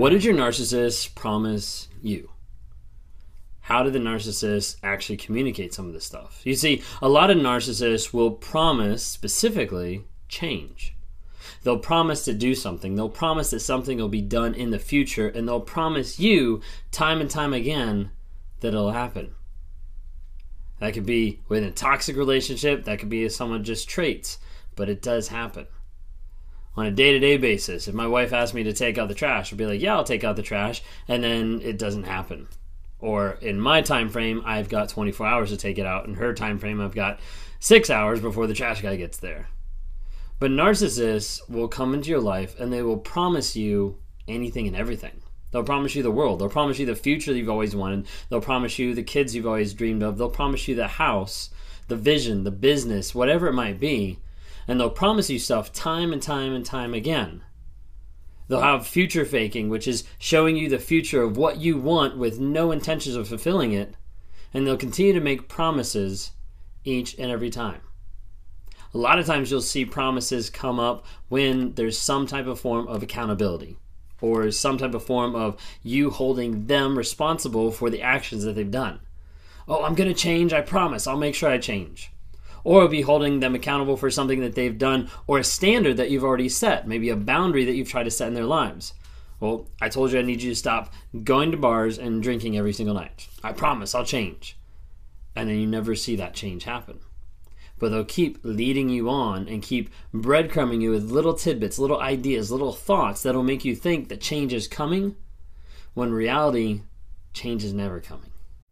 What did your narcissist promise you? How did the narcissist actually communicate some of this stuff? You see, a lot of narcissists will promise specifically change. They'll promise to do something. They'll promise that something will be done in the future, and they'll promise you time and time again that it'll happen. That could be within a toxic relationship, that could be someone just traits, but it does happen. On a day to day basis, if my wife asks me to take out the trash, I'll be like, yeah, I'll take out the trash, and then it doesn't happen. Or in my time frame, I've got 24 hours to take it out. In her time frame, I've got six hours before the trash guy gets there. But narcissists will come into your life and they will promise you anything and everything. They'll promise you the world. They'll promise you the future you've always wanted. They'll promise you the kids you've always dreamed of. They'll promise you the house, the vision, the business, whatever it might be. And they'll promise you stuff time and time and time again. They'll have future faking, which is showing you the future of what you want with no intentions of fulfilling it. And they'll continue to make promises each and every time a lot of times you'll see promises come up when there's some type of form of accountability or some type of form of you holding them responsible for the actions that they've done. Oh, I'm going to change, I promise. I'll make sure I change. Or be holding them accountable for something that they've done or a standard that you've already set, maybe a boundary that you've tried to set in their lives. Well, I told you I need you to stop going to bars and drinking every single night. I promise I'll change. And then you never see that change happen but they'll keep leading you on and keep breadcrumbing you with little tidbits, little ideas, little thoughts that'll make you think that change is coming when reality, change is never coming.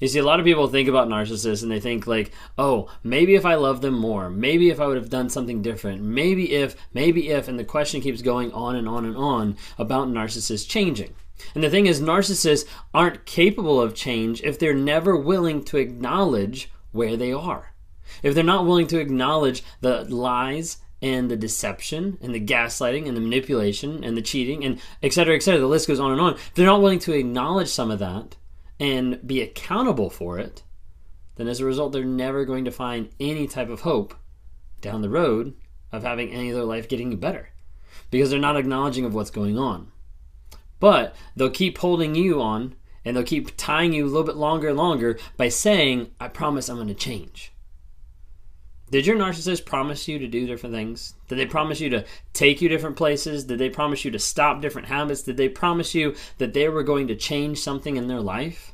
You see, a lot of people think about narcissists and they think like, oh, maybe if I loved them more, maybe if I would have done something different, maybe if, maybe if, and the question keeps going on and on and on about narcissists changing. And the thing is, narcissists aren't capable of change if they're never willing to acknowledge where they are. If they're not willing to acknowledge the lies and the deception and the gaslighting and the manipulation and the cheating and et cetera, et cetera, the list goes on and on. If they're not willing to acknowledge some of that and be accountable for it, then as a result, they're never going to find any type of hope down the road of having any of their life getting better because they're not acknowledging of what's going on. But they'll keep holding you on and they'll keep tying you a little bit longer and longer by saying, I promise I'm going to change. Did your narcissist promise you to do different things? Did they promise you to take you different places? Did they promise you to stop different habits? Did they promise you that they were going to change something in their life?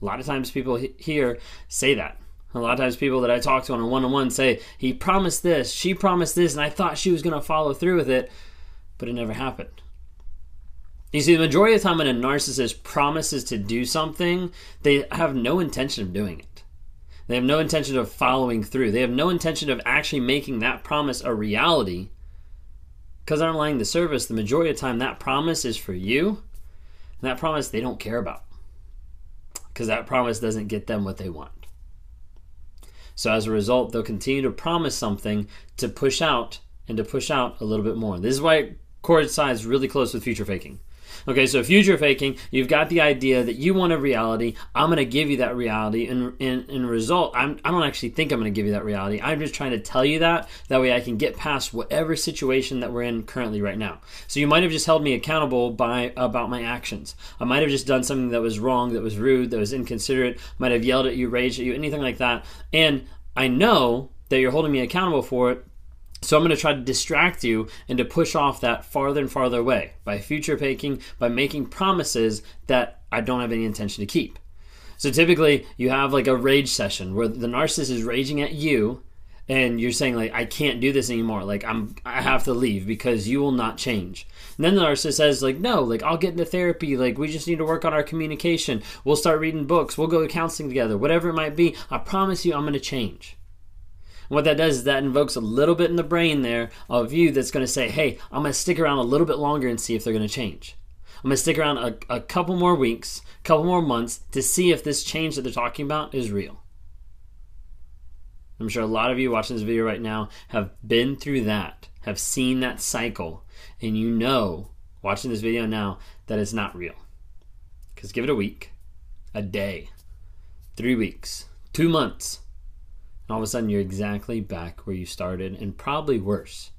A lot of times people here say that. A lot of times people that I talk to on a one on one say, he promised this, she promised this, and I thought she was going to follow through with it, but it never happened. You see, the majority of the time when a narcissist promises to do something, they have no intention of doing it. They have no intention of following through. They have no intention of actually making that promise a reality. Because underlying the service, the majority of the time, that promise is for you. And that promise they don't care about. Because that promise doesn't get them what they want. So as a result, they'll continue to promise something to push out and to push out a little bit more. This is why it coincides really close with future faking. Okay, so future faking, you've got the idea that you want a reality. I'm going to give you that reality. And in, in result, I'm, I don't actually think I'm going to give you that reality. I'm just trying to tell you that. That way I can get past whatever situation that we're in currently right now. So you might have just held me accountable by about my actions. I might have just done something that was wrong, that was rude, that was inconsiderate, might have yelled at you, raged at you, anything like that. And I know that you're holding me accountable for it so I'm going to try to distract you and to push off that farther and farther away by future faking, by making promises that I don't have any intention to keep. So typically you have like a rage session where the narcissist is raging at you and you're saying like I can't do this anymore. Like I'm I have to leave because you will not change. And then the narcissist says like no, like I'll get into therapy. Like we just need to work on our communication. We'll start reading books. We'll go to counseling together. Whatever it might be. I promise you I'm going to change. What that does is that invokes a little bit in the brain there of you that's going to say, hey, I'm going to stick around a little bit longer and see if they're going to change. I'm going to stick around a, a couple more weeks, a couple more months to see if this change that they're talking about is real. I'm sure a lot of you watching this video right now have been through that, have seen that cycle, and you know, watching this video now, that it's not real. Because give it a week, a day, three weeks, two months, and all of a sudden you're exactly back where you started, and probably worse.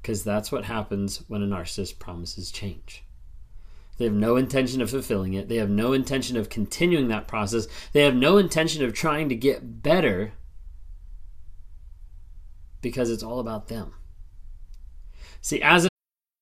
Because that's what happens when a narcissist promises change. They have no intention of fulfilling it. They have no intention of continuing that process. They have no intention of trying to get better because it's all about them. See, as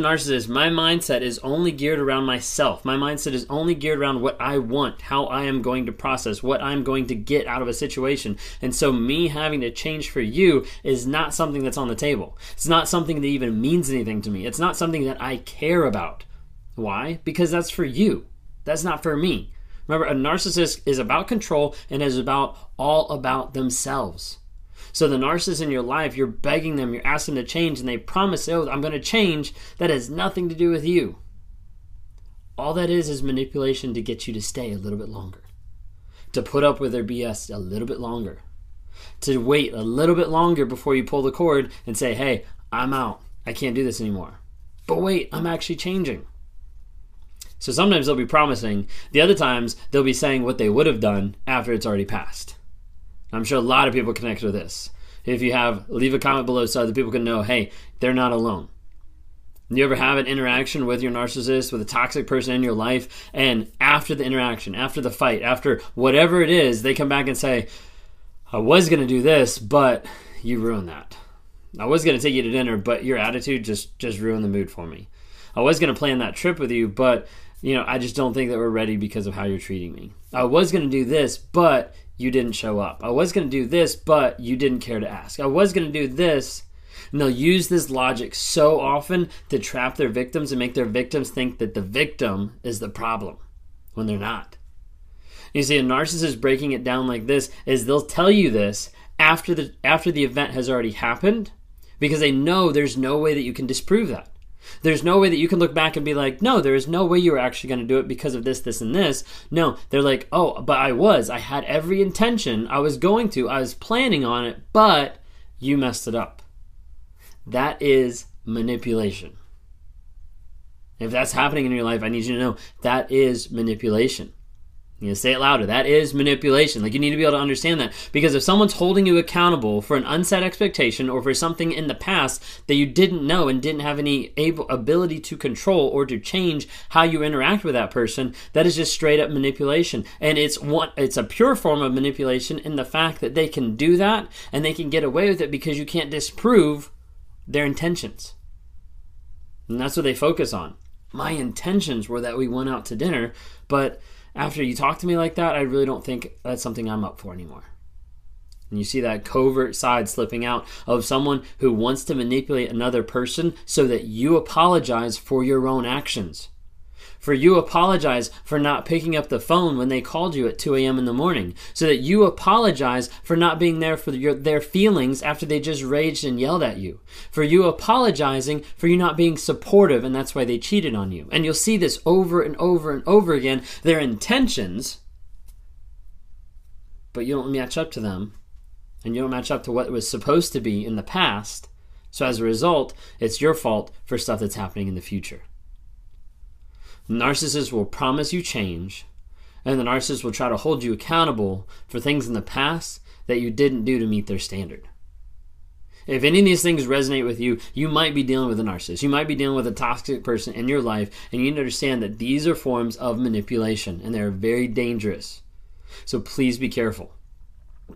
Narcissist, my mindset is only geared around myself. My mindset is only geared around what I want, how I am going to process, what I'm going to get out of a situation. And so, me having to change for you is not something that's on the table. It's not something that even means anything to me. It's not something that I care about. Why? Because that's for you. That's not for me. Remember, a narcissist is about control and is about all about themselves. So the narcissist in your life, you're begging them, you're asking them to change, and they promise, oh, I'm going to change. That has nothing to do with you. All that is is manipulation to get you to stay a little bit longer, to put up with their BS a little bit longer, to wait a little bit longer before you pull the cord and say, hey, I'm out. I can't do this anymore. But wait, I'm actually changing. So sometimes they'll be promising, the other times they'll be saying what they would have done after it's already passed. I'm sure a lot of people connect with this. If you have, leave a comment below so other people can know, hey, they're not alone. You ever have an interaction with your narcissist, with a toxic person in your life, and after the interaction, after the fight, after whatever it is, they come back and say, I was going to do this, but you ruined that. I was going to take you to dinner, but your attitude just just ruined the mood for me. I was going to plan that trip with you, but you know, I just don't think that we're ready because of how you're treating me. I was going to do this, but you didn't show up. I was going to do this, but you didn't care to ask. I was going to do this. And they'll use this logic so often to trap their victims and make their victims think that the victim is the problem when they're not. You see, a narcissist breaking it down like this is they'll tell you this after the after the event has already happened because they know there's no way that you can disprove that. There's no way that you can look back and be like, no, there is no way you were actually going to do it because of this, this, and this. No, they're like, oh, but I was. I had every intention. I was going to. I was planning on it, but you messed it up. That is manipulation. If that's happening in your life, I need you to know that is manipulation. You know, say it louder. That is manipulation. Like you need to be able to understand that because if someone's holding you accountable for an unset expectation or for something in the past that you didn't know and didn't have any able, ability to control or to change how you interact with that person, that is just straight up manipulation. And it's one, it's a pure form of manipulation in the fact that they can do that and they can get away with it because you can't disprove their intentions. And that's what they focus on. My intentions were that we went out to dinner, but after you talk to me like that, I really don't think that's something I'm up for anymore. And you see that covert side slipping out of someone who wants to manipulate another person so that you apologize for your own actions for you apologize for not picking up the phone when they called you at 2 a.m. in the morning, so that you apologize for not being there for your, their feelings after they just raged and yelled at you, for you apologizing for you not being supportive and that's why they cheated on you. And you'll see this over and over and over again, their intentions, but you don't match up to them, and you don't match up to what was supposed to be in the past. So as a result, it's your fault for stuff that's happening in the future. Narcissists will promise you change, and the narcissist will try to hold you accountable for things in the past that you didn't do to meet their standard. If any of these things resonate with you, you might be dealing with a narcissist. You might be dealing with a toxic person in your life, and you need to understand that these are forms of manipulation and they're very dangerous. So please be careful.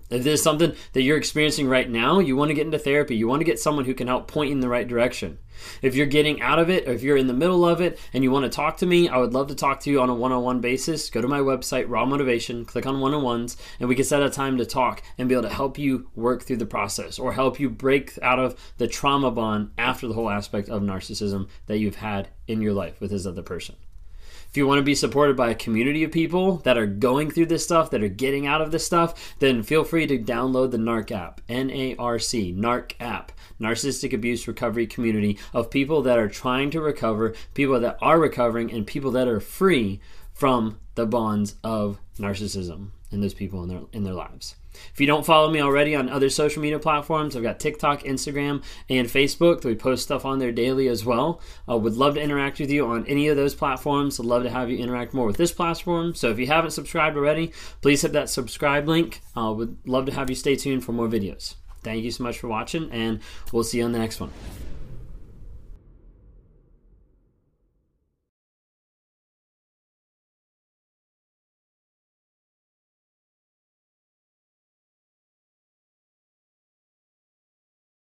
If there's something that you're experiencing right now, you want to get into therapy, you want to get someone who can help point you in the right direction. If you're getting out of it, or if you're in the middle of it and you want to talk to me, I would love to talk to you on a one on one basis. Go to my website, Raw Motivation, click on one on ones, and we can set a time to talk and be able to help you work through the process or help you break out of the trauma bond after the whole aspect of narcissism that you've had in your life with this other person. If you want to be supported by a community of people that are going through this stuff, that are getting out of this stuff, then feel free to download the NARC app, N A R C, NARC app, Narcissistic Abuse Recovery Community of people that are trying to recover, people that are recovering, and people that are free from the bonds of narcissism and those people in their in their lives. If you don't follow me already on other social media platforms, I've got TikTok, Instagram, and Facebook. We post stuff on there daily as well. I uh, would love to interact with you on any of those platforms. I'd love to have you interact more with this platform. So if you haven't subscribed already, please hit that subscribe link. I uh, would love to have you stay tuned for more videos. Thank you so much for watching, and we'll see you on the next one.